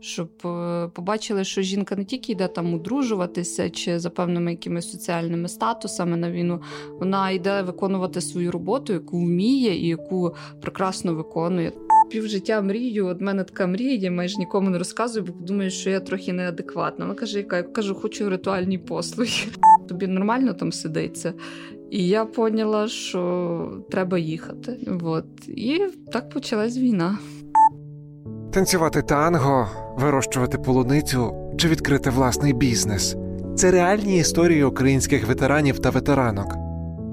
щоб е, побачили, що жінка не тільки йде там одружуватися чи за певними якимись соціальними статусами на війну, вона йде виконувати свою роботу, яку вміє і яку прекрасно виконує. Пів життя мрію, от мене така мрія, я майже нікому не розказую, бо подумаю, що я трохи неадекватна. Вона каже, яка я кажу, хочу ритуальні послуги. Тобі нормально там сидиться. І я поняла, що треба їхати. От. І так почалась війна. Танцювати танго, вирощувати полуницю чи відкрити власний бізнес це реальні історії українських ветеранів та ветеранок.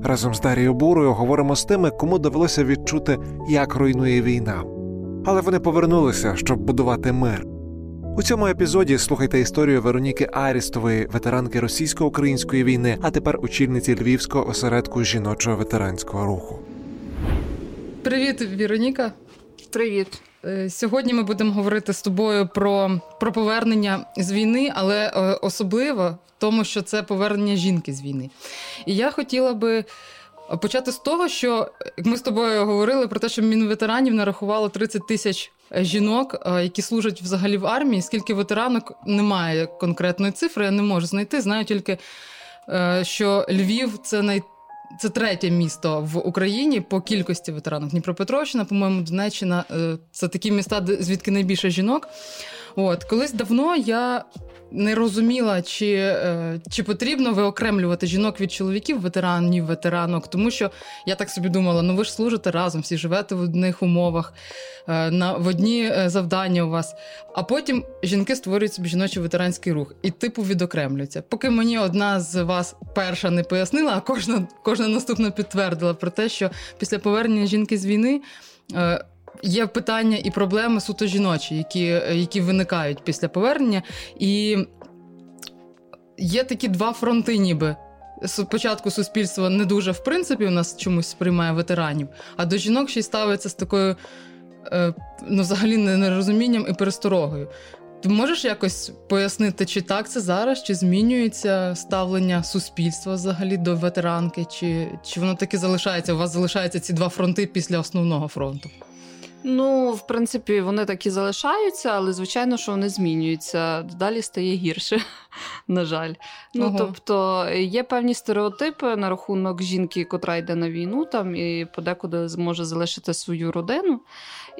Разом з Дарією Бурою говоримо з тими, кому довелося відчути, як руйнує війна. Але вони повернулися, щоб будувати мир. У цьому епізоді слухайте історію Вероніки Арістової, ветеранки російсько-української війни, а тепер очільниці Львівського осередку жіночого ветеранського руху. Привіт, Вероніка. Привіт. Е, сьогодні ми будемо говорити з тобою про про повернення з війни, але е, особливо в тому, що це повернення жінки з війни. І я хотіла би почати з того, що як ми з тобою говорили про те, що Мінветеранів нарахувало 30 тисяч жінок, е, які служать взагалі в армії. Скільки ветеранок немає конкретної цифри, я не можу знайти. Знаю тільки, що Львів це най. Це третє місто в Україні по кількості ветеранів. Дніпропетровщина, по-моєму, Донеччина е, це такі міста, звідки найбільше жінок. От колись давно я не розуміла, чи е, чи потрібно виокремлювати жінок від чоловіків, ветеранів, ветеранок, тому що я так собі думала: ну ви ж служите разом, всі живете в одних умовах, е, на в одні е, завдання у вас. А потім жінки створюють собі жіночий ветеранський рух і типу відокремлюються. Поки мені одна з вас перша не пояснила, а кожна кожна наступна підтвердила про те, що після повернення жінки з війни є питання і проблеми суто жіночі, які, які виникають після повернення. І є такі два фронти, ніби. Спочатку суспільство не дуже в принципі у нас чомусь сприймає ветеранів, а до жінок ще й ставиться з такою е, ну, взагалі нерозумінням і пересторогою. Ти можеш якось пояснити, чи так це зараз, чи змінюється ставлення суспільства взагалі до ветеранки, чи чи воно таки залишається? У вас залишаються ці два фронти після основного фронту? Ну, в принципі, вони так і залишаються, але звичайно, що вони змінюються. Далі стає гірше, на жаль. Ну ага. тобто є певні стереотипи на рахунок жінки, котра йде на війну, там і подекуди зможе залишити свою родину.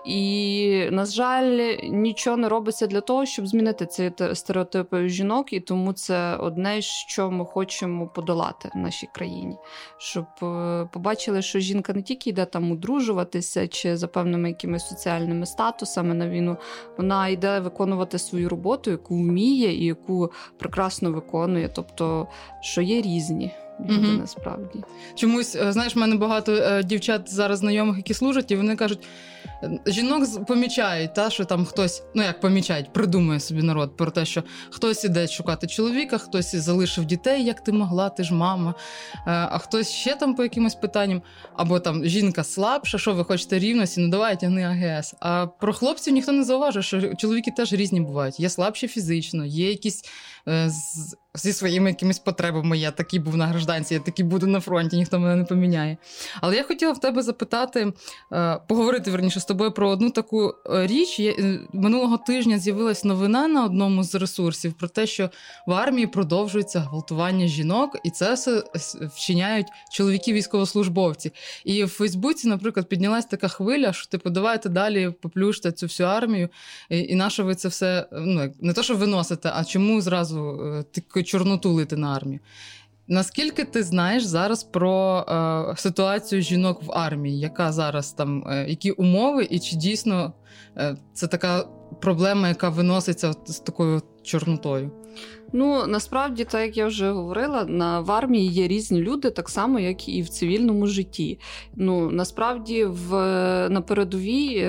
І, на жаль, нічого не робиться для того, щоб змінити ці стереотипи жінок, і тому це одне, що ми хочемо подолати в нашій країні, щоб е, побачили, що жінка не тільки йде там одружуватися чи за певними якимись соціальними статусами на війну, вона йде виконувати свою роботу, яку вміє і яку прекрасно виконує, тобто що є різні люди угу. насправді. Чомусь е, знаєш, в мене багато е, дівчат зараз знайомих, які служать, і вони кажуть. Жінок помічають, та, що там хтось, ну як помічають, придумує собі народ про те, що хтось іде шукати чоловіка, хтось залишив дітей, як ти могла, ти ж мама, е, а хтось ще там по якимось питанням, або там жінка слабша, що ви хочете рівності, ну давай тягни АГС. А про хлопців ніхто не зауважує, що чоловіки теж різні бувають. Є слабші фізично, є якісь е, зі своїми якимись потребами. Я такий був на гражданці, я такий буду на фронті, ніхто мене не поміняє. Але я хотіла в тебе запитати, е, поговорити верніше з тобою про одну таку е, річ. Е, минулого тижня з'явилась новина на одному з ресурсів про те, що в армії продовжується гвалтування жінок, і це все вчиняють чоловіки військовослужбовці. І в Фейсбуці, наприклад, піднялась така хвиля, що типу, давайте далі поплюште цю всю армію. І, і на що ви це все ну не то, що виносите, а чому зразу таку чорноту лити на армію? Наскільки ти знаєш зараз про е, ситуацію жінок в армії? Яка зараз там, е, які умови, і чи дійсно е, це така проблема, яка виноситься з такою чорнотою? Ну насправді, так як я вже говорила, на в армії є різні люди, так само, як і в цивільному житті. Ну насправді, в на передовій.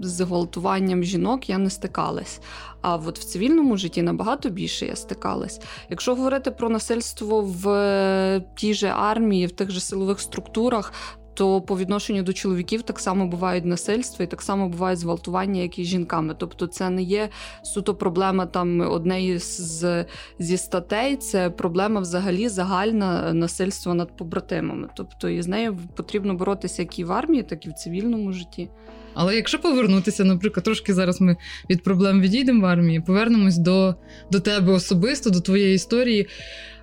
Е, з гвалтуванням жінок я не стикалась. А от в цивільному житті набагато більше я стикалась. Якщо говорити про насильство в тій же армії, в тих же силових структурах, то по відношенню до чоловіків так само бувають насильства і так само бувають зґвалтування, як і жінками. Тобто, це не є суто проблема там однеї з зі статей, це проблема взагалі загальна насильства над побратимами. Тобто, і з нею потрібно боротися як і в армії, так і в цивільному житті. Але якщо повернутися, наприклад, трошки зараз ми від проблем відійдемо в армії, повернемось до до тебе особисто, до твоєї історії,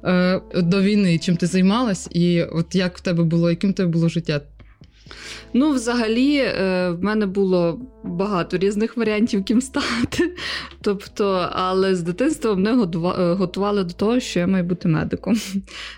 е, до війни, чим ти займалась, і от як в тебе було, яким в тебе було життя? Ну, взагалі, е, в мене було багато різних варіантів, ким стати. Тобто, але з дитинства мене е, готували до того, що я маю бути медиком.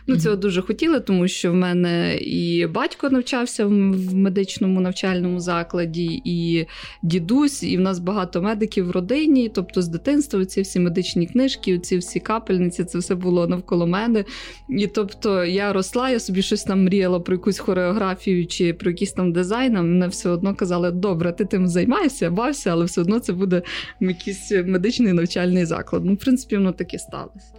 Ну, Цього дуже хотіли, тому що в мене і батько навчався в медичному навчальному закладі, і дідусь, і в нас багато медиків в родині. Тобто, з дитинства ці всі медичні книжки, ці всі капельниці, це все було навколо мене. І тобто я росла, я собі щось там мріяла про якусь хореографію чи про якісь там дизайн. Мене все одно казали, добре, ти тим займаєшся, бався, але все одно це буде якийсь медичний навчальний заклад. Ну, в принципі, воно таке сталося.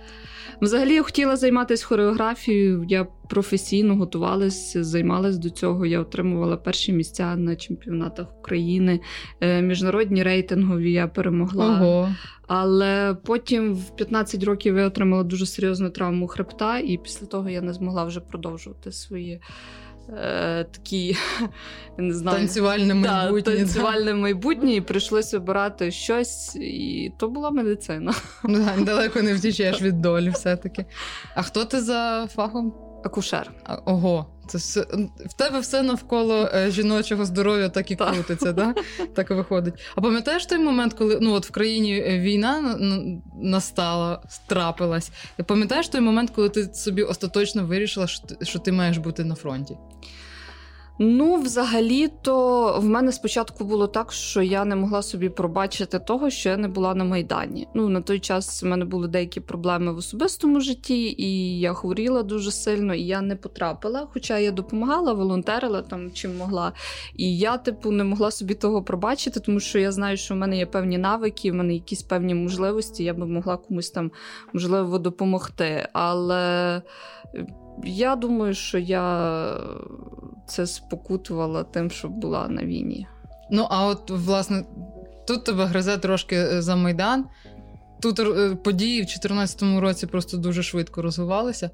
Взагалі, я хотіла займатися хореографією. Я професійно готувалася, займалася до цього. Я отримувала перші місця на чемпіонатах України, е, міжнародні рейтингові я перемогла. Ого. Але потім в 15 років я отримала дуже серйозну травму хребта, і після того я не змогла вже продовжувати свої е, такі не знаю, танцювальне майбутнє. Да, танцювальне майбутнє, і прийшлося обирати щось, і то була медицина. Ну, далеко не втічеш від долі, все-таки. А хто ти за фахом? Акушер. Ого, це все в тебе все навколо е, жіночого здоров'я так і крутиться, да? так і виходить. А пам'ятаєш той момент, коли ну от в країні е, війна настала, трапилась? Пам'ятаєш той момент, коли ти собі остаточно вирішила, що ти, що ти маєш бути на фронті? Ну, взагалі-то в мене спочатку було так, що я не могла собі пробачити того, що я не була на Майдані. Ну, на той час в мене були деякі проблеми в особистому житті, і я хворіла дуже сильно, і я не потрапила. Хоча я допомагала, волонтерила там чим могла. І я, типу, не могла собі того пробачити, тому що я знаю, що в мене є певні навики, в мене якісь певні можливості, я би могла комусь там можливо допомогти. Але я думаю, що я це спокутувала тим, що була на війні. Ну, а от, власне, тут тебе гризе трошки е, за Майдан. Тут е, події в 2014 році просто дуже швидко розвивалися.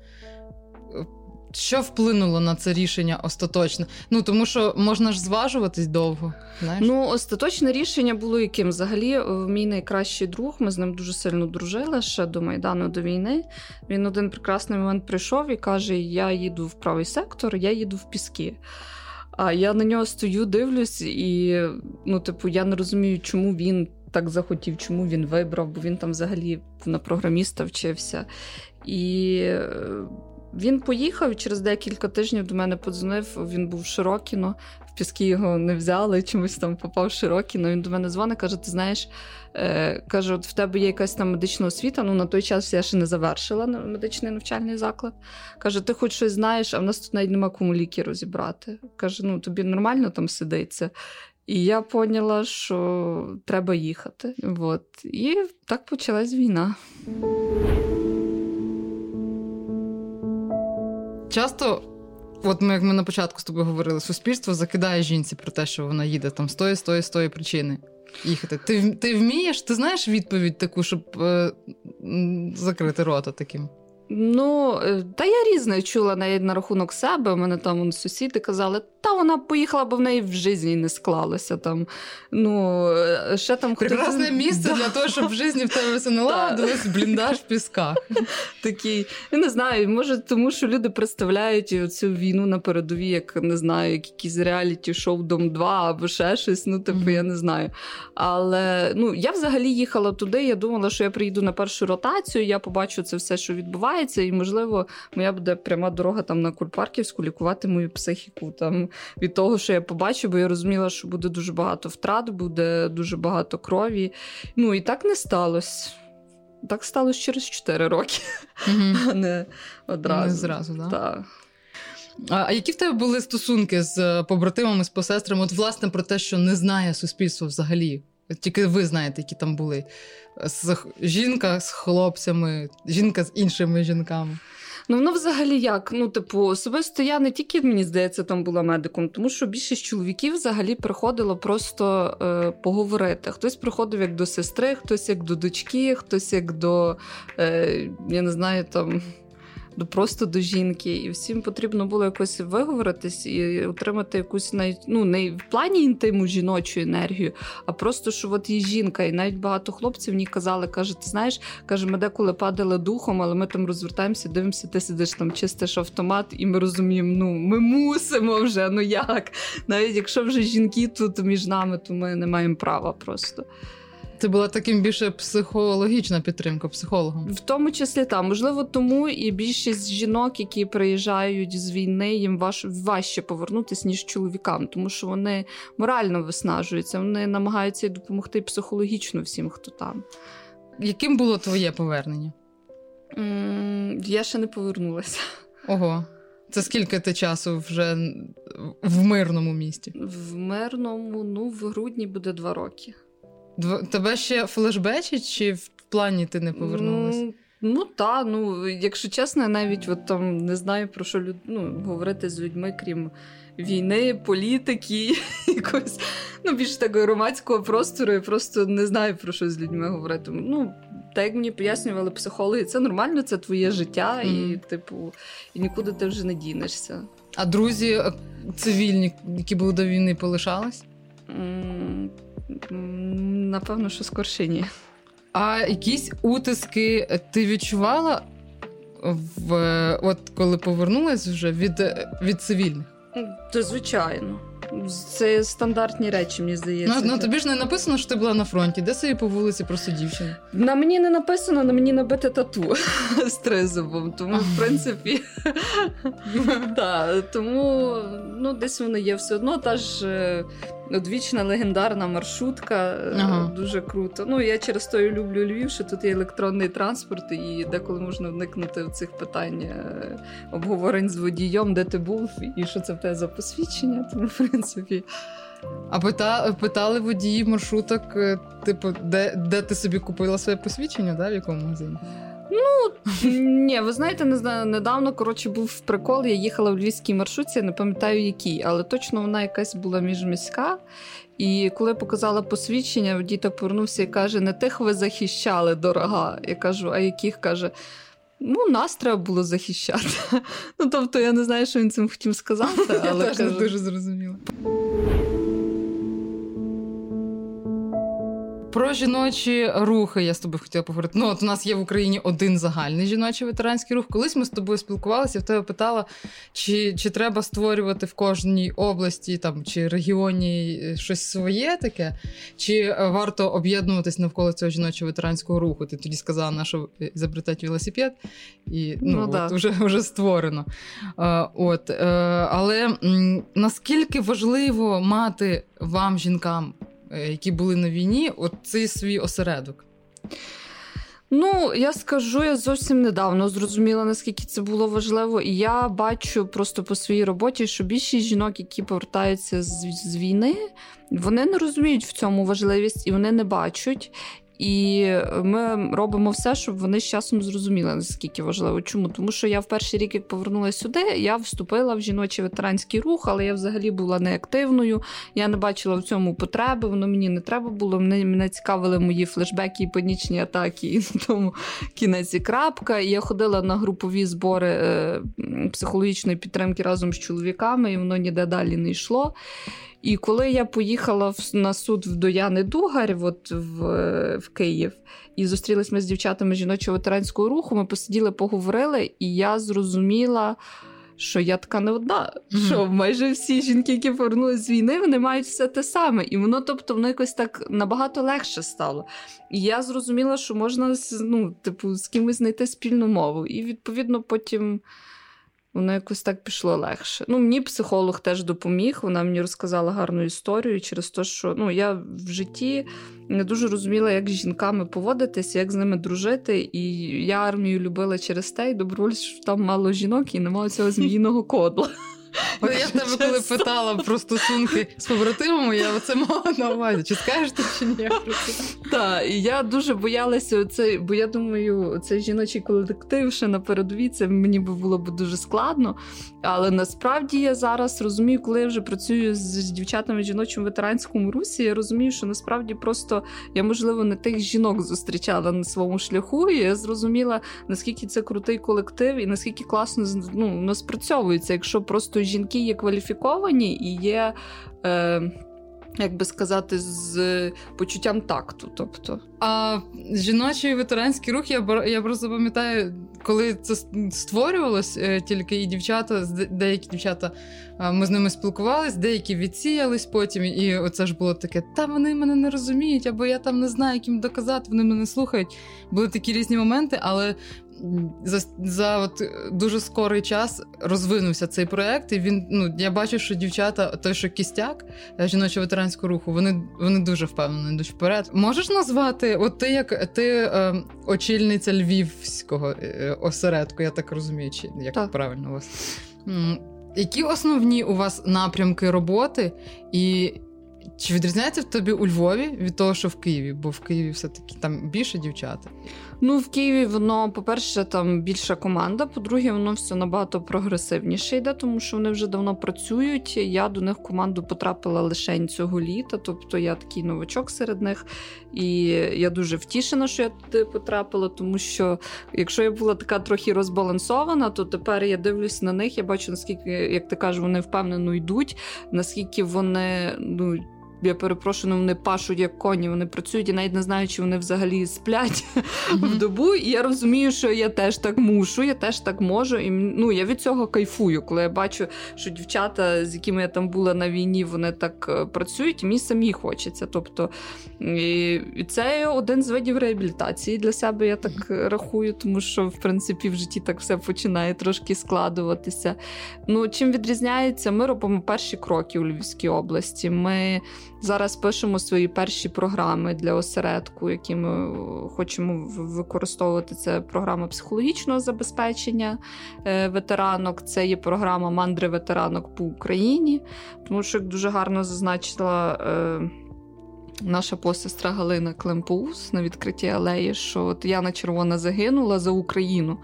Що вплинуло на це рішення остаточне? Ну тому що можна ж зважуватись довго. знаєш? Ну, остаточне рішення було яким? Взагалі, е, мій найкращий друг, ми з ним дуже сильно дружили ще до Майдану до війни. Він один прекрасний момент прийшов і каже: Я їду в правий сектор, я їду в Піски. А я на нього стою, дивлюсь, і ну, типу, я не розумію, чому він так захотів, чому він вибрав, бо він там взагалі на програміста вчився. І він поїхав через декілька тижнів до мене подзвонив. Він був в Широкіно, в Піски його не взяли, чомусь там попав в Широкіно. Він до мене дзвонить, каже: Ти знаєш, е, каже, от в тебе є якась там медична освіта. Ну на той час я ще не завершила медичний навчальний заклад. Каже, ти хоч щось знаєш, а в нас тут навіть нема кому ліки розібрати. Каже, ну тобі нормально там сидиться. І я поняла, що треба їхати. От. І так почалась війна. Часто, от ми як ми на початку з тобою говорили, суспільство закидає жінці про те, що вона їде там з тої, з тої, з тої причини їхати. Ти ти вмієш? Ти знаєш відповідь таку, щоб е, закрити рота таким? Ну, е, та я різне чула навіть на рахунок себе. У мене там сусіди казали, та вона поїхала, бо в неї в житті не склалося. Там, ну, е, ще там Прекрасне ходив... місце да. для того, щоб в житті в тебе все наладилось, бліндаж в пісках. Такий, я не знаю, може, тому що люди представляють цю війну на передовій, як не знаю, як якийсь реаліті-шоу Дом 2 або ще щось. Ну, типу, я не знаю. Але ну, я взагалі їхала туди. Я думала, що я приїду на першу ротацію, я побачу це все, що відбувається, і, можливо, моя буде пряма дорога там на Кульпарківську лікувати мою психіку там від того, що я побачу, бо я розуміла, що буде дуже багато втрат, буде дуже багато крові. Ну і так не сталося. Так сталося через 4 роки, mm-hmm. а не одразу. Не зразу, да? так. А які в тебе були стосунки з побратимами, з посестрами? От, власне, про те, що не знає суспільство взагалі. Тільки ви знаєте, які там були. Жінка з хлопцями, жінка з іншими жінками. Ну воно взагалі як? Ну, типу, особисто я не тільки, мені здається, там була медиком, тому що більшість чоловіків взагалі приходило просто е, поговорити. Хтось приходив як до сестри, хтось як до дочки, хтось як до, е, я не знаю, там до просто до жінки, і всім потрібно було якось виговоритись і отримати якусь навіть ну не в плані інтиму жіночу енергію, а просто що от є жінка, і навіть багато хлопців мені казали, каже, ти знаєш, каже, ми деколи падали духом, але ми там розвертаємося, дивимося, ти сидиш там, чистиш автомат, і ми розуміємо, ну ми мусимо вже. Ну як? Навіть якщо вже жінки тут між нами, то ми не маємо права просто. Це була таким більше психологічна підтримка психологом. В тому числі там, можливо, тому і більшість жінок, які приїжджають з війни, їм важ, важче повернутися, ніж чоловікам, тому що вони морально виснажуються, вони намагаються допомогти психологічно всім, хто там. Яким було твоє повернення? Mm, я ще не повернулася. Ого. Це скільки ти часу вже в мирному місті? В мирному, ну, в грудні буде два роки. Тебе ще флешбечить, чи в плані ти не повернулася? Ну, ну так, ну якщо чесно, я навіть от там не знаю про що люд... ну, говорити з людьми, крім війни, політики, якось ну, більш такого громадського простору. Я просто не знаю про що з людьми говорити. Ну, так як мені пояснювали психологи, це нормально, це твоє життя, mm. і, типу, і нікуди ти вже не дінешся. А друзі е, цивільні, які були до війни, полишались? Напевно, що скорше ні. А якісь утиски ти відчувала, в, от коли повернулась вже від від цивільних? То звичайно. Це стандартні речі, мені здається. Ну, ну тобі ж не написано, що ти була на фронті. Де собі по вулиці просто дівчина? На мені не написано, на мені набите тату з тризубом. Тому, в принципі, тому ну, десь воно є все одно. Та ж е, одвічна легендарна маршрутка. Е, ага. Дуже круто. Ну, я через то і люблю Львів, що тут є електронний транспорт, і деколи можна вникнути в цих питань е, обговорень з водієм, де ти був, і що це в тебе за посвідчення. Тому, в принципі. А пита, питали водії маршруток, е, типу, де де ти собі купила своє посвідчення, да, в якому магазині? Ну ні, ви знаєте, не знаю, недавно коротше був прикол. Я їхала в львівській маршрутці, не пам'ятаю який, але точно вона якась була міжміська. І коли показала посвідчення, водій так повернувся і каже: Не тих ви захищали, дорога. Я кажу, а яких каже. Ну, нас треба було захищати. Ну, тобто, я не знаю, що він цим хотів сказати, але Я теж дуже зрозуміло. Про жіночі рухи я з тобою хотіла поговорити. Ну, от у нас є в Україні один загальний жіночий ветеранський рух. Колись ми з тобою спілкувалися, я в тебе питала, чи чи треба створювати в кожній області там, чи регіоні е, щось своє таке, чи е, варто об'єднуватись навколо цього жіночого ветеранського руху. Ти тоді сказала, на що изобретати велосипед, і ну, ну от, да. вже вже створено. А, от, Але наскільки важливо мати вам, жінкам, Е, які були на війні, от цей свій осередок? Ну, я скажу, я зовсім недавно зрозуміла, наскільки це було важливо, і я бачу просто по своїй роботі, що більшість жінок, які повертаються з, з війни, вони не розуміють в цьому важливість і вони не бачать. І ми робимо все, щоб вони з часом зрозуміли, наскільки важливо. Чому? Тому що я в перший рік, як повернулася сюди, я вступила в жіночий ветеранський рух, але я взагалі була неактивною. Я не бачила в цьому потреби, воно мені не треба було. Мене мене цікавили мої флешбеки і панічні атаки, і на тому кінець і крапка. І я ходила на групові збори е, психологічної підтримки разом з чоловіками, і воно ніде далі не йшло. І коли я поїхала на суд в Дояни Дугар, от в в Київ, і зустрілися ми з дівчатами жіночого ветеранського руху, ми посиділи, поговорили, і я зрозуміла. Що я така не одна, mm-hmm. що майже всі жінки, які повернулися з війни, вони мають все те саме. І воно, тобто, воно якось так набагато легше стало. І я зрозуміла, що можна ну, типу, з кимось знайти спільну мову. І відповідно потім Воно якось так пішло легше. Ну, Мені психолог теж допоміг, вона мені розказала гарну історію через те, що ну, я в житті не дуже розуміла, як з жінками поводитися, як з ними дружити. І я армію любила через те, і добровольсь, що там мало жінок і немає цього зміїного коду. От я тебе коли питала про стосунки з побратимами, я це мала на увазі. Чи скажеш ти чи ні? Так, і я дуже боялася цей, бо я думаю, цей жіночий колектив ще на передовій, це мені би було б дуже складно. Але насправді я зараз розумію, коли я вже працюю з дівчатами в жіночому ветеранському русі, я розумію, що насправді просто я, можливо, не тих жінок зустрічала на своєму шляху, і я зрозуміла, наскільки це крутий колектив і наскільки класно ну, спрацьовується, якщо просто жінки є кваліфіковані і є. Е, як би сказати, з почуттям такту. тобто. А жіночий ветеранський рух, я я просто пам'ятаю, коли це створювалось, е, тільки і дівчата, деякі дівчата, ми з ними спілкувались, деякі відсіялись потім, і оце ж було таке: та вони мене не розуміють, або я там не знаю, як їм доказати, вони мене слухають. Були такі різні моменти, але за за от дуже скорий час розвинувся цей проект, і він ну я бачу, що дівчата, той, що кістяк е, жіночого ветеранського руху, вони вони дуже впевнені, йдуть вперед. Можеш назвати, от ти як ти е, очільниця львівського е, осередку, я так розумію, чи як так. правильно у вас? Які основні у вас напрямки роботи, і чи відрізняється в тобі у Львові від того, що в Києві? Бо в Києві все-таки там більше дівчата? Ну, в Києві воно, по-перше, там більша команда. По-друге, воно все набагато прогресивніше йде, тому що вони вже давно працюють. Я до них в команду потрапила лише цього літа, тобто я такий новачок серед них. І я дуже втішена, що я туди потрапила, тому що якщо я була така трохи розбалансована, то тепер я дивлюсь на них. Я бачу, наскільки, як ти кажеш, вони впевнено йдуть, наскільки вони ну я перепрошую, ну, вони пашуть як коні, вони працюють і навіть не знаю, чи вони взагалі сплять mm-hmm. в добу. І я розумію, що я теж так мушу, я теж так можу. І ну, я від цього кайфую, коли я бачу, що дівчата, з якими я там була на війні, вони так е, працюють, і мені самі хочеться. Тобто і, і це один з видів реабілітації для себе, я так mm-hmm. рахую, тому що в принципі в житті так все починає трошки складуватися. Ну, Чим відрізняється, ми робимо перші кроки у Львівській області. Ми Зараз пишемо свої перші програми для осередку, які ми хочемо використовувати. Це програма психологічного забезпечення е, ветеранок. Це є програма мандри ветеранок по Україні, тому що як дуже гарно зазначила. Е, наша посестра Галина Клемпоуз на відкритті алеї, що от Яна Червона загинула за Україну.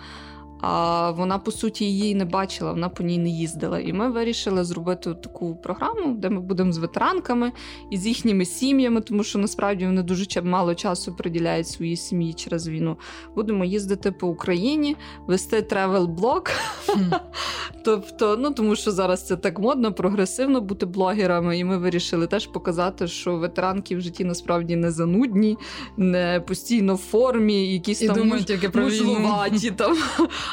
А вона, по суті, її не бачила, вона по ній не їздила. І ми вирішили зробити таку програму, де ми будемо з ветеранками і з їхніми сім'ями, тому що насправді вони дуже мало часу приділяють своїй сім'ї через війну. Будемо їздити по Україні, вести тревел-блог. Тобто, ну тому що зараз це так модно, прогресивно бути блогерами, і ми вирішили теж показати, що ветеранки в житті насправді не занудні, не постійно в формі, якісь і там думають, мужлуваті там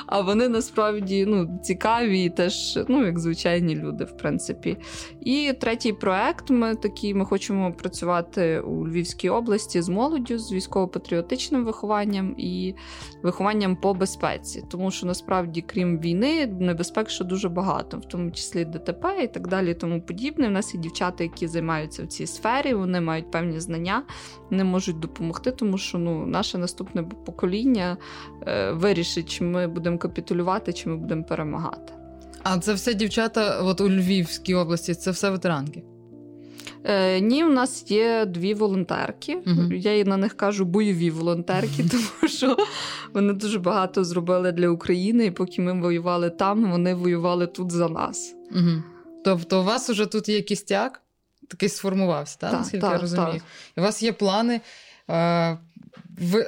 а вони насправді ну, цікаві і теж, ну, як звичайні люди, в принципі. І третій проект ми такі, ми хочемо працювати у Львівській області з молоддю, з військово-патріотичним вихованням і вихованням по безпеці. Тому що насправді, крім війни, небезпек ще дуже багато, в тому числі ДТП і так далі, тому подібне. У нас є дівчата, які займаються в цій сфері, вони мають певні знання, не можуть допомогти, тому що ну, наше наступне покоління е, вирішить, чи ми будемо капітулювати, чи ми будемо перемагати. А це все дівчата от у Львівській області, це все ветеранки? Е, Ні, у нас є дві волонтерки. uh Я на них кажу бойові волонтерки, тому що вони дуже багато зробили для України, і поки ми воювали там, вони воювали тут за нас. uh Тобто, у вас вже тут є кістяк, такий сформувався, так? наскільки я розумію? І у вас є плани. Е, ви,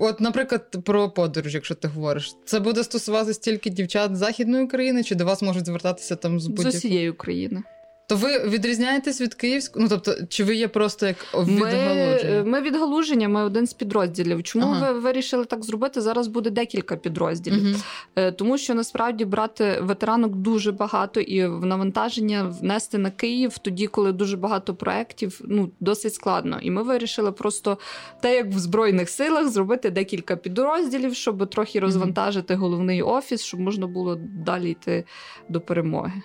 От, наприклад, про подорож, якщо ти говориш, це буде стосуватися тільки дівчат Західної України, чи до вас можуть звертатися там з будь-якої? З усієї України. То ви відрізняєтесь від Київського? Ну тобто, чи ви є просто як відгалуження? Ми, ми відгалуження, ми один з підрозділів. Чому ага. ви вирішили так зробити? Зараз буде декілька підрозділів, угу. тому що насправді брати ветеранок дуже багато і в навантаження внести на Київ тоді, коли дуже багато проєктів, ну досить складно. І ми вирішили просто те, як в збройних силах, зробити декілька підрозділів, щоб трохи розвантажити головний офіс, щоб можна було далі йти до перемоги.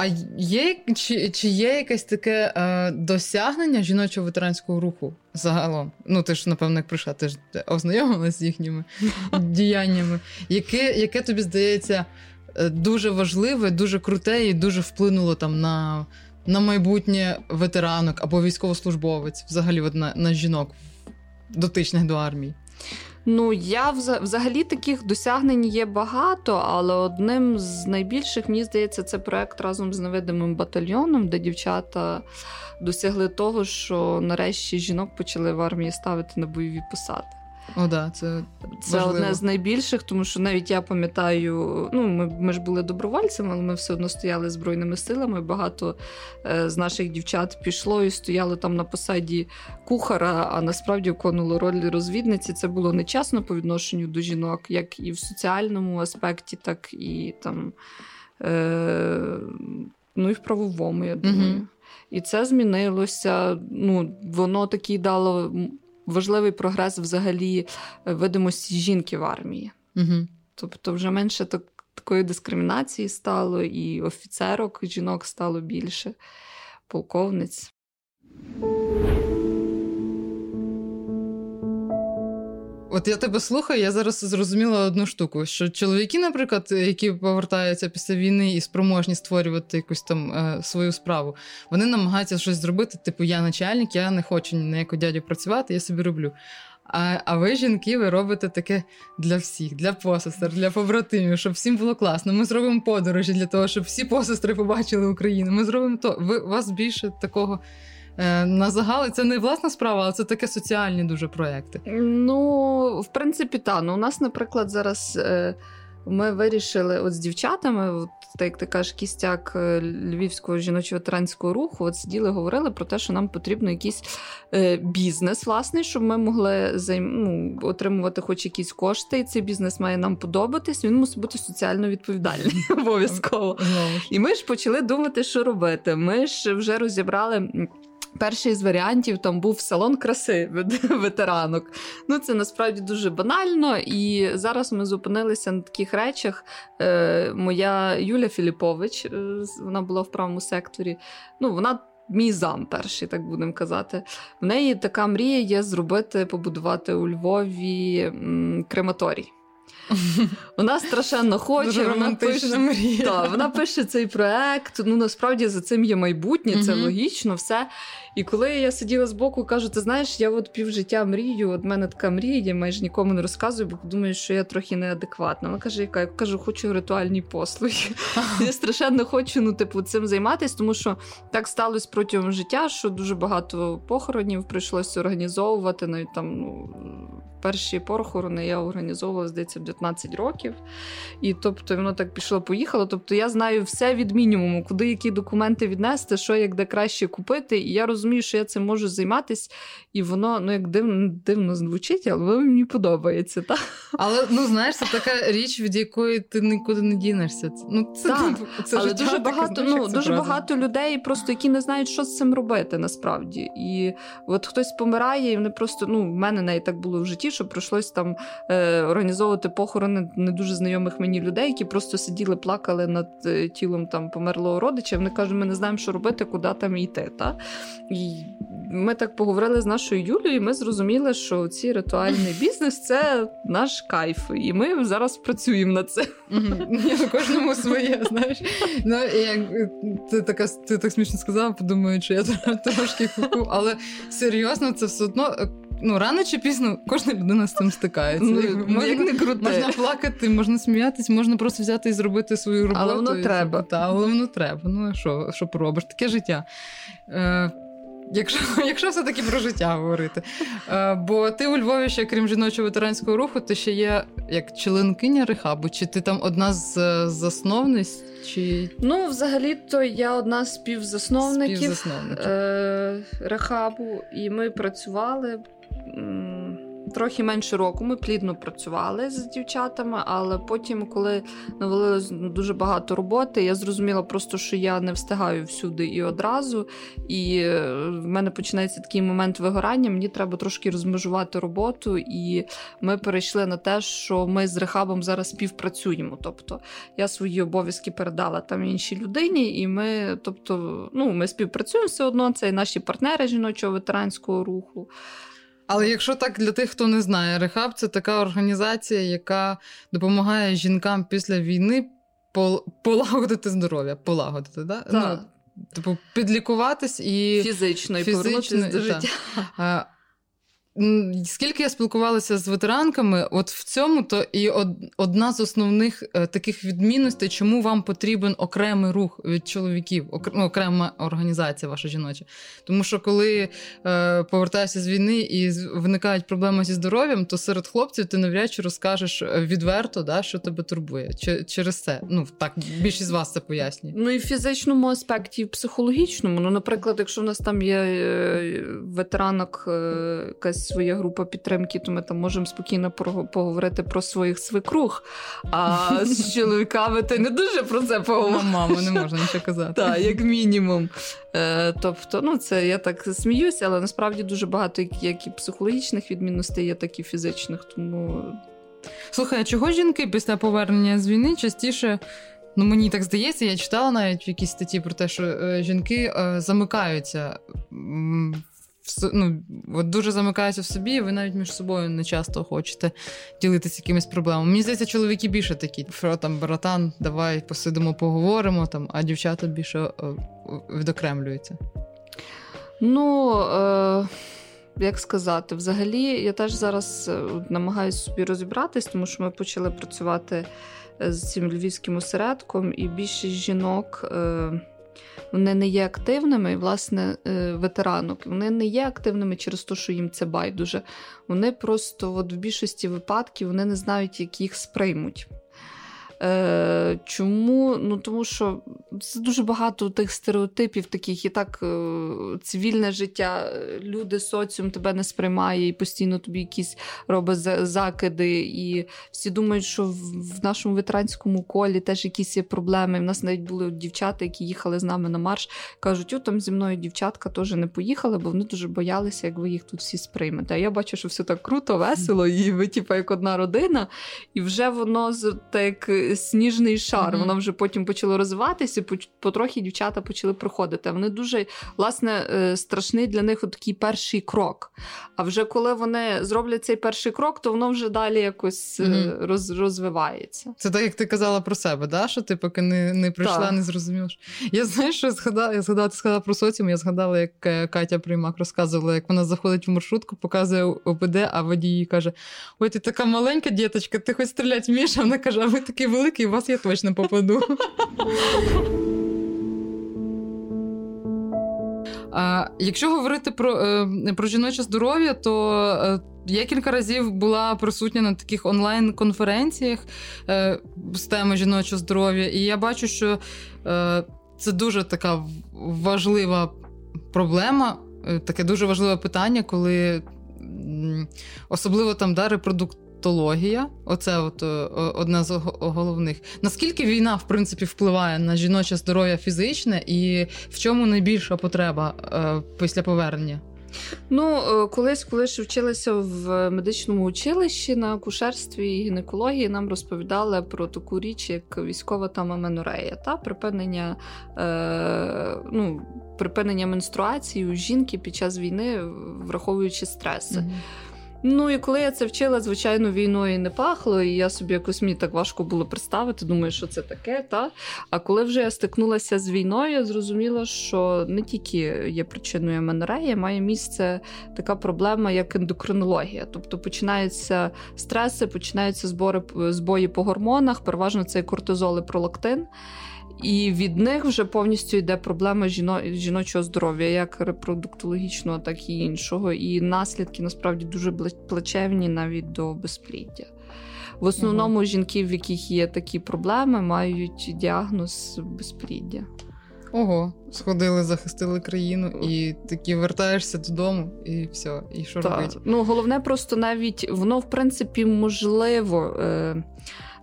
А є чи чи є якесь таке е, досягнення жіночого ветеранського руху загалом? Ну, ти ж, напевно, як прийшла, ти ж ознайомилася з їхніми діяннями. Яке яке тобі здається е, дуже важливе, дуже круте і дуже вплинуло там на на майбутнє ветеранок або військовослужбовець, взагалі от на, на жінок, дотичних до армії? Ну, я взагалі таких досягнень є багато, але одним з найбільших, мені здається, це проект разом з невидимим батальйоном, де дівчата досягли того, що нарешті жінок почали в армії ставити на бойові посади. О, да, Це це одне з найбільших, тому що навіть я пам'ятаю, ну ми ми ж були добровольцями, але ми все одно стояли збройними силами. Багато е, з наших дівчат пішло і стояло там на посаді кухара, а насправді виконувало роль розвідниці. Це було нечесно по відношенню до жінок, як і в соціальному аспекті, так і там. Е, Ну і в правовому, я думаю. Угу. І це змінилося. Ну, Воно таки дало важливий прогрес взагалі е, видимості жінки в армії. Угу. Тобто, вже менше так, такої дискримінації стало, і офіцерок жінок стало більше, полковниць. От я тебе слухаю, я зараз зрозуміла одну штуку: що чоловіки, наприклад, які повертаються після війни і спроможні створювати якусь там е, свою справу, вони намагаються щось зробити. Типу, я начальник, я не хочу на яку дядю працювати, я собі роблю. А а ви, жінки, ви робите таке для всіх, для посестер, для побратимів, щоб всім було класно. Ми зробимо подорожі для того, щоб всі посестри побачили Україну. Ми зробимо то. Ви у вас більше такого. Е, на загал це не власна справа, а це таке соціальні дуже проекти. Ну, в принципі, так. Ну, у нас, наприклад, зараз. Е, ми вирішили от з дівчатами, от, так як ти кажеш, кістяк е, львівського жіночого ветеранського руху, от сиділи, говорили про те, що нам потрібно якийсь бізнес, власне, щоб ми могли займ... ну, отримувати хоч якісь кошти. І цей бізнес має нам подобатись. Він мусить бути соціально відповідальний обов'язково. І ми ж почали думати, що робити. Ми ж вже розібрали. Перший з варіантів там був салон краси ветеранок. Ну це насправді дуже банально. І зараз ми зупинилися на таких речах. Е, Моя Юля Філіпович, е, вона була в правому секторі. Ну, вона. Мій зам перший, так будемо казати. В неї така мрія є зробити, побудувати у Львові м, крематорій. Вона страшенно хоче, вона пише мрія. Та, вона пише цей проект. Ну насправді за цим є майбутнє, це логічно, все. І коли я сиділа з боку, кажу: ти знаєш, я от півжиття мрію, от мене така мрія, я майже нікому не розказую, бо думаю, що я трохи неадекватна. Вона каже, яка я кажу, хочу ритуальні послуги. Я страшенно хочу ну, типу, цим займатися, тому що так сталося протягом життя, що дуже багато похоронів прийшлося організовувати. Навіть там ну, перші похорони я організовувала, здається, в 19 років. І тобто воно так пішло-поїхало. Тобто я знаю все від мінімуму, куди які документи віднести, що як де краще купити. І я розумію, що я цим можу займатися, і воно ну як дивно дивно звучить, але мені подобається. Та? Але ну знаєш, це така річ, від якої ти нікуди не дінешся. Ну це, так, це але дуже багато. Ну дуже багато людей, просто які не знають, що з цим робити насправді. І от хтось помирає, і вони просто ну в мене навіть так було в житті, що прийшлось там е, організовувати похорони не дуже знайомих мені людей, які просто сиділи, плакали над е, тілом там померлого родича. Вони кажуть, ми не знаємо, що робити, куди там йти. Та? Ми так поговорили з нашою Юлією, і ми зрозуміли, що ці ритуальний бізнес це наш кайф. І ми зараз працюємо над цим. Кожному своє, знаєш. Ну, як Ти ти так смішно сказала, подумаю, що я трошки куку, але серйозно, це все одно ну рано чи пізно кожна людина з цим стикається. Ну, можна, як не круте. можна плакати, можна сміятись, можна просто взяти і зробити свою роботу. Але воно треба. Та, але воно треба. Ну що що поробиш? Таке життя. Е, Якщо якщо все-таки про життя говорити. Е, Бо ти у Львові ще, крім жіночого ветеранського руху, ти ще є як членкиня рехабу, чи ти там одна з засновниць? Чи... Ну, взагалі-то я одна з співзасновників е- рехабу, і ми працювали трохи менше року ми плідно працювали з дівчатами, але потім, коли навалилось дуже багато роботи, я зрозуміла просто, що я не встигаю всюди і одразу. І е, в мене починається такий момент вигорання. Мені треба трошки розмежувати роботу, і ми перейшли на те, що ми з рехабом зараз співпрацюємо. Тобто я свої обов'язки передала там іншій людині, і ми, тобто, ну, ми співпрацюємо все одно. Це і наші партнери жіночого ветеранського руху. Але якщо так для тих, хто не знає, Рехаб це така організація, яка допомагає жінкам після війни полагодити здоров'я, полагодити, да? так? Ну, Типу, підлікуватись і фізично і повернутися до життя. Скільки я спілкувалася з ветеранками, от в цьому то і одна з основних е, таких відмінностей, чому вам потрібен окремий рух від чоловіків, ну, окрема організація ваша жіноча. Тому що коли е, повертаєшся з війни і виникають проблеми зі здоров'ям, то серед хлопців ти навряд чи розкажеш е, відверто, да, що тебе турбує. Ч- через це. Ну так більшість з вас це пояснює. Ну і в фізичному аспекті, і в психологічному. Ну, наприклад, якщо в нас там є е, ветеранок якась своя група підтримки, то ми там можемо спокійно поговорити про своїх свекрух. А з чоловіками ти не дуже про це поговориш. Маму не можна нічого казати. Так, як мінімум. Е, тобто, ну це я так сміюся, але насправді дуже багато як і психологічних відмінностей, є так і фізичних. Тому. Слухай, а чого жінки після повернення з війни частіше. Ну, мені так здається, я читала навіть в якійсь статті про те, що е, жінки е, замикаються ну, от дуже замикаються в собі, і ви навіть між собою не часто хочете ділитися якимись проблемами. Мені здається, чоловіки більше такі, що там, братан, давай посидимо, поговоримо, там, а дівчата більше е, відокремлюються. Ну. Е... Як сказати, взагалі, я теж зараз е, намагаюся собі розібратись, тому що ми почали працювати е, з цим львівським осередком, і більшість жінок е, вони не є активними, власне, е, ветеранок. Вони не є активними через те, що їм це байдуже. Вони просто от в більшості випадків вони не знають, як їх сприймуть. Е, Чому? Ну тому що це дуже багато тих стереотипів, таких і так е, цивільне життя, люди, соціум тебе не сприймає і постійно тобі якісь робить закиди. І всі думають, що в нашому ветеранському колі теж якісь є проблеми. У нас навіть були дівчата, які їхали з нами на марш, кажуть, о, там зі мною дівчатка теж не поїхали, бо вони дуже боялися, як ви їх тут всі сприймете. А я бачу, що все так круто, весело, і ви, типу, як одна родина, і вже воно так сніжний шар. Mm-hmm. Воно вже потім почало розвиватися, потрохи дівчата почали проходити. Вони дуже власне е, страшний для них такий перший крок. А вже коли вони зроблять цей перший крок, то воно вже далі якось mm-hmm. роз, розвивається. Це так, як ти казала про себе, да? що ти поки не не прийшла, так. не зрозуміла. Я знаю, що згадала, я згадала, ти сказала про соціум, я згадала, як е, Катя Приймак розказувала, як вона заходить в маршрутку, показує ОПД, а водій каже: Ой, ти така маленька діточка, ти хоч стріляти вмієш, а вона каже, а ви такий великий, вас я точно попаду. А, Якщо говорити про е, про жіноче здоров'я, то е, я кілька разів була присутня на таких онлайн-конференціях е, з теми жіночого здоров'я, і я бачу, що це дуже така важлива проблема, таке дуже важливе питання, коли особливо там да, репродукт патологія, оце от е, одна з головних. Наскільки війна, в принципі, впливає на жіноче здоров'я фізичне, і в чому найбільша потреба е, після повернення? Ну, е, колись, коли ж вчилися в медичному училищі на акушерстві і гінекології, нам розповідали про таку річ, як військова там аменорея, та припинення е, ну, припинення менструації у жінки під час війни, враховуючи стреси. Mm-hmm. Ну і коли я це вчила, звичайно, війною не пахло, і я собі якось мені так важко було представити, думаю, що це таке. та А коли вже я стикнулася з війною, я зрозуміла, що не тільки є причиною менореї, має місце така проблема, як ендокринологія. Тобто починаються стреси, починаються збори збої по гормонах, переважно це кортизол і пролактин. І від них вже повністю йде проблема жіно... жіночого здоров'я, як репродуктологічного, так і іншого. І наслідки насправді дуже плачевні навіть до безпліддя. В основному угу. жінки, в яких є такі проблеми, мають діагноз безпліддя. Ого, сходили, захистили країну, і такі вертаєшся додому, і все, і що робити? Ну головне, просто навіть воно в принципі можливо. Е-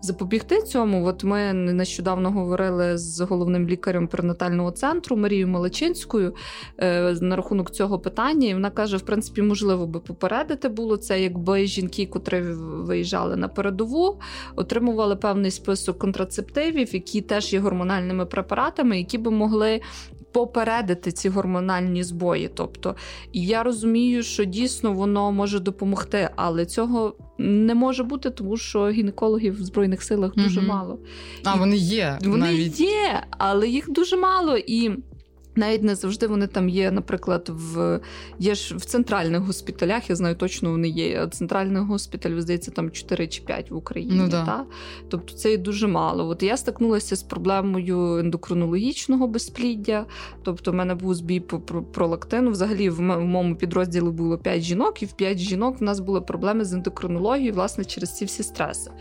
запобігти цьому. От ми нещодавно говорили з головним лікарем перинатального центру Марією Малачинською е, на рахунок цього питання. І вона каже: в принципі, можливо би попередити було це, якби жінки, котрі виїжджали на передову, отримували певний список контрацептивів, які теж є гормональними препаратами, які би могли. Попередити ці гормональні збої. Тобто, я розумію, що дійсно воно може допомогти, але цього не може бути, тому що гінекологів в Збройних силах дуже угу. мало. А і вони є. Вони навіть. є, але їх дуже мало. І навіть не завжди вони там є, наприклад, в є ж в центральних госпіталях, я знаю, точно вони є. Центральний госпіталь, здається, там 4 чи 5 в Україні. Ну, да. та? Тобто це і дуже мало. От я стикнулася з проблемою ендокринологічного безпліддя. Тобто, в мене був збій по пролактину. Взагалі, в моєму підрозділі було 5 жінок, і в 5 жінок в нас були проблеми з ендокринологією, власне, через ці всі стреси.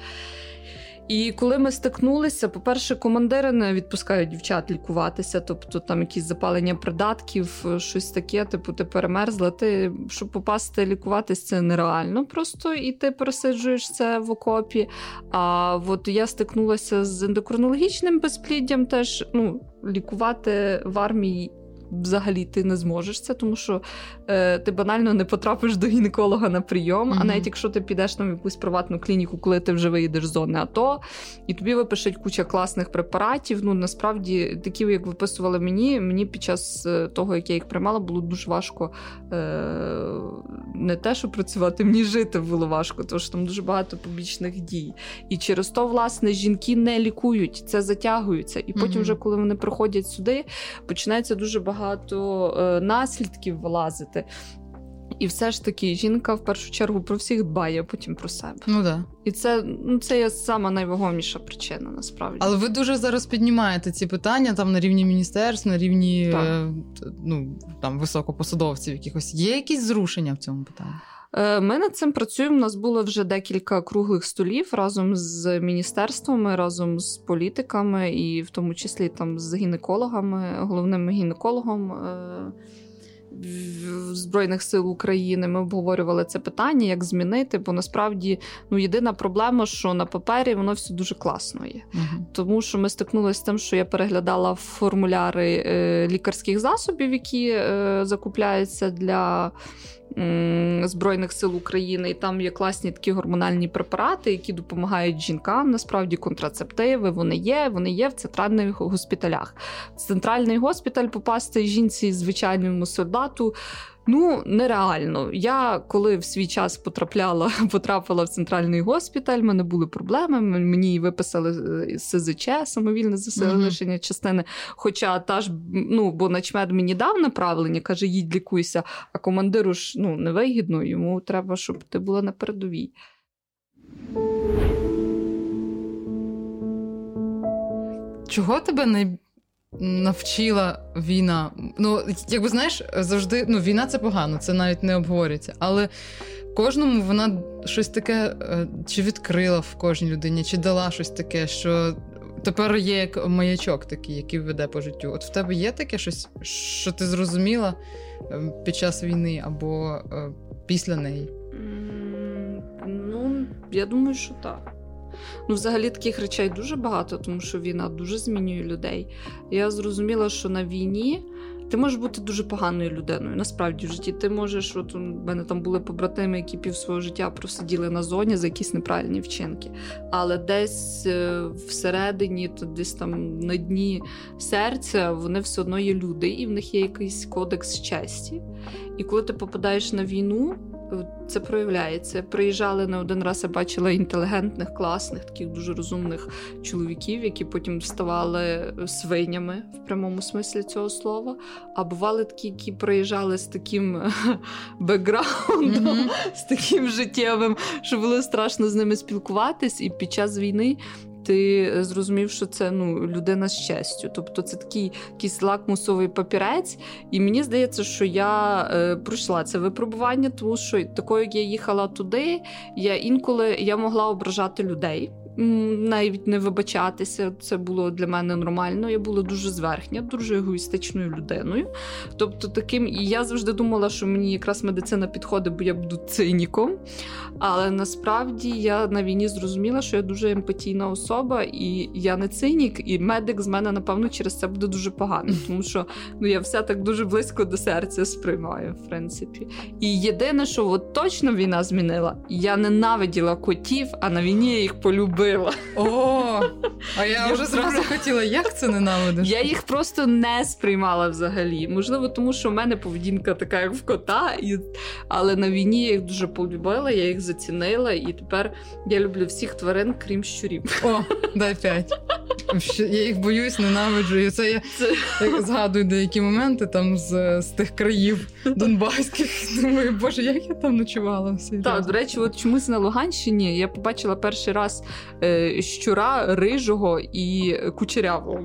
І коли ми стикнулися, по-перше, командири не відпускають дівчат лікуватися, тобто там якісь запалення придатків, щось таке, типу, ти перемерзла. Ти щоб попасти лікуватись, це нереально просто і ти пересиджуєш це в окопі. А от я стикнулася з ендокринологічним безпліддям, теж ну, лікувати в армії взагалі ти не зможеш це, тому що е, ти банально не потрапиш до гінеколога на прийом. Mm-hmm. А навіть якщо ти підеш там в якусь приватну клініку, коли ти вже виїдеш з зони АТО, і тобі випишуть куча класних препаратів. Ну насправді такі, як виписували мені, мені під час е, того, як я їх приймала, було дуже важко е, не те, що працювати, мені жити було важко, тому що там дуже багато побічних дій. І через то, власне, жінки не лікують, це затягується. І потім, mm-hmm. вже коли вони приходять сюди, починається дуже багато багато е, наслідків вилазити. І все ж таки жінка в першу чергу про всіх дбає, а потім про себе. Ну да. І це ну, це є сама найвагоміша причина, насправді. Але ви дуже зараз піднімаєте ці питання там на рівні міністерств, на рівні е, ну, там високопосадовців якихось. Є якісь зрушення в цьому питанні? Е, ми над цим працюємо. У нас було вже декілька круглих столів разом з міністерствами, разом з політиками, і в тому числі там з гінекологами, головним гінекологом. Е, Збройних сил України ми обговорювали це питання, як змінити, бо насправді ну єдина проблема, що на папері воно все дуже класно є. uh Тому що ми стикнулися з тим, що я переглядала формуляри е, лікарських засобів, які е, закупляються для Збройних сил України, і там є класні такі гормональні препарати, які допомагають жінкам. Насправді контрацептиви вони є. Вони є в центральних госпіталях. В центральний госпіталь попасти жінці звичайному солдату. Ну, нереально. Я коли в свій час потрапляла, потрапила в центральний госпіталь, в мене були проблеми. Мені виписали е, СЗЧ, самовільне залишення mm-hmm. частини. Хоча та ж, ну, бо начмед мені дав направлення, каже, їдь лікуйся, а командиру ж ну, невигідно, йому треба, щоб ти була на передовій. Чого тебе най навчила війна. Ну, якби знаєш, завжди ну, війна це погано, це навіть не обговорюється. Але кожному вона щось таке е, чи відкрила в кожній людині, чи дала щось таке, що. Тепер є як маячок такий, який веде по життю. От в тебе є таке щось, що ти зрозуміла е, під час війни або е, після неї? Ну, я думаю, що так. Ну, взагалі таких речей дуже багато, тому що війна дуже змінює людей. Я зрозуміла, що на війні. Ти можеш бути дуже поганою людиною. Насправді в житті ти можеш. От у мене там були побратими, які пів свого життя просиділи на зоні за якісь неправильні вчинки. Але десь е, всередині, то десь там на дні серця, вони все одно є люди, і в них є якийсь кодекс честі. І коли ти попадаєш на війну, це проявляється. Приїжджали не один раз, я бачила інтелігентних, класних, таких дуже розумних чоловіків, які потім ставали свинями в прямому смислі цього слова. А бували такі, які приїжджали з таким бекграундом, mm-hmm. з таким життєвим, що було страшно з ними спілкуватись, і під час війни ти зрозумів, що це ну, людина з честю. Тобто це такий якийсь лакмусовий папірець. І мені здається, що я е, пройшла це випробування, тому що такою, як я їхала туди, я інколи я могла ображати людей навіть не вибачатися. Це було для мене нормально. Я була дуже зверхня, дуже егоїстичною людиною. Тобто, таким, і я завжди думала, що мені якраз медицина підходить, бо я буду циніком. Але насправді я на війні зрозуміла, що я дуже емпатійна особа, і я не цинік, і медик з мене, напевно, через це буде дуже поганий, тому що ну, я все так дуже близько до серця сприймаю, в принципі. І єдине, що от точно війна змінила, я ненавиділа котів, а на війні я їх полюбила любила. О, а я, вже зразу хотіла, як це ненавидиш? Я їх просто не сприймала взагалі. Можливо, тому що в мене поведінка така, як в кота, і... але на війні я їх дуже полюбила. Я їх зацінила, і тепер я люблю всіх тварин, крім щурів. О, дай п'ять. Я їх боюсь, ненавиджу. І це я це... згадую деякі моменти там з з тих країв Донбаських. Думаю, боже, як я там ночувала. Так, до речі, от чомусь на Луганщині я побачила перший раз щура рижого і кучерявого.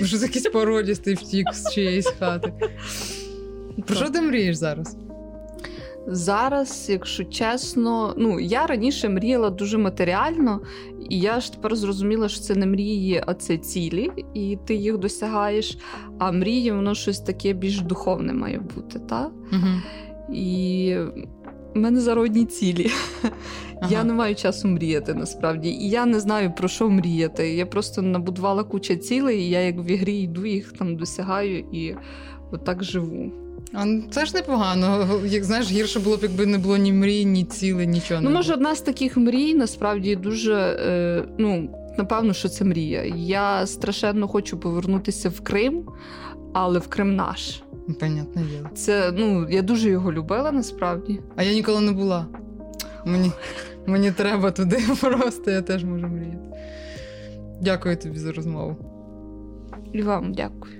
Вже якийсь породістий втік з чиєїсь хати. Про що ти мрієш зараз? Зараз, якщо чесно, ну я раніше мріяла дуже матеріально, і я ж тепер зрозуміла, що це не мрії, а це цілі, і ти їх досягаєш. А мрії, воно щось таке більш духовне має бути, так? Угу. І в мене зародні цілі. Ага. Я не маю часу мріяти насправді. І я не знаю, про що мріяти. Я просто набудувала куча цілей, і я як в ігрі йду, їх там досягаю і отак живу. А ну, це ж непогано. Як знаєш, гірше було б, якби не було ні мрій, ні цілей, нічого. Ну, може, одна з таких мрій насправді дуже. Е, ну, напевно, що це мрія. Я страшенно хочу повернутися в Крим, але в Крим наш. Понятне діло. Це ну я дуже його любила насправді. А я ніколи не була. Мені мені треба туди просто, я теж можу мріяти. Дякую тобі за розмову. І вам дякую.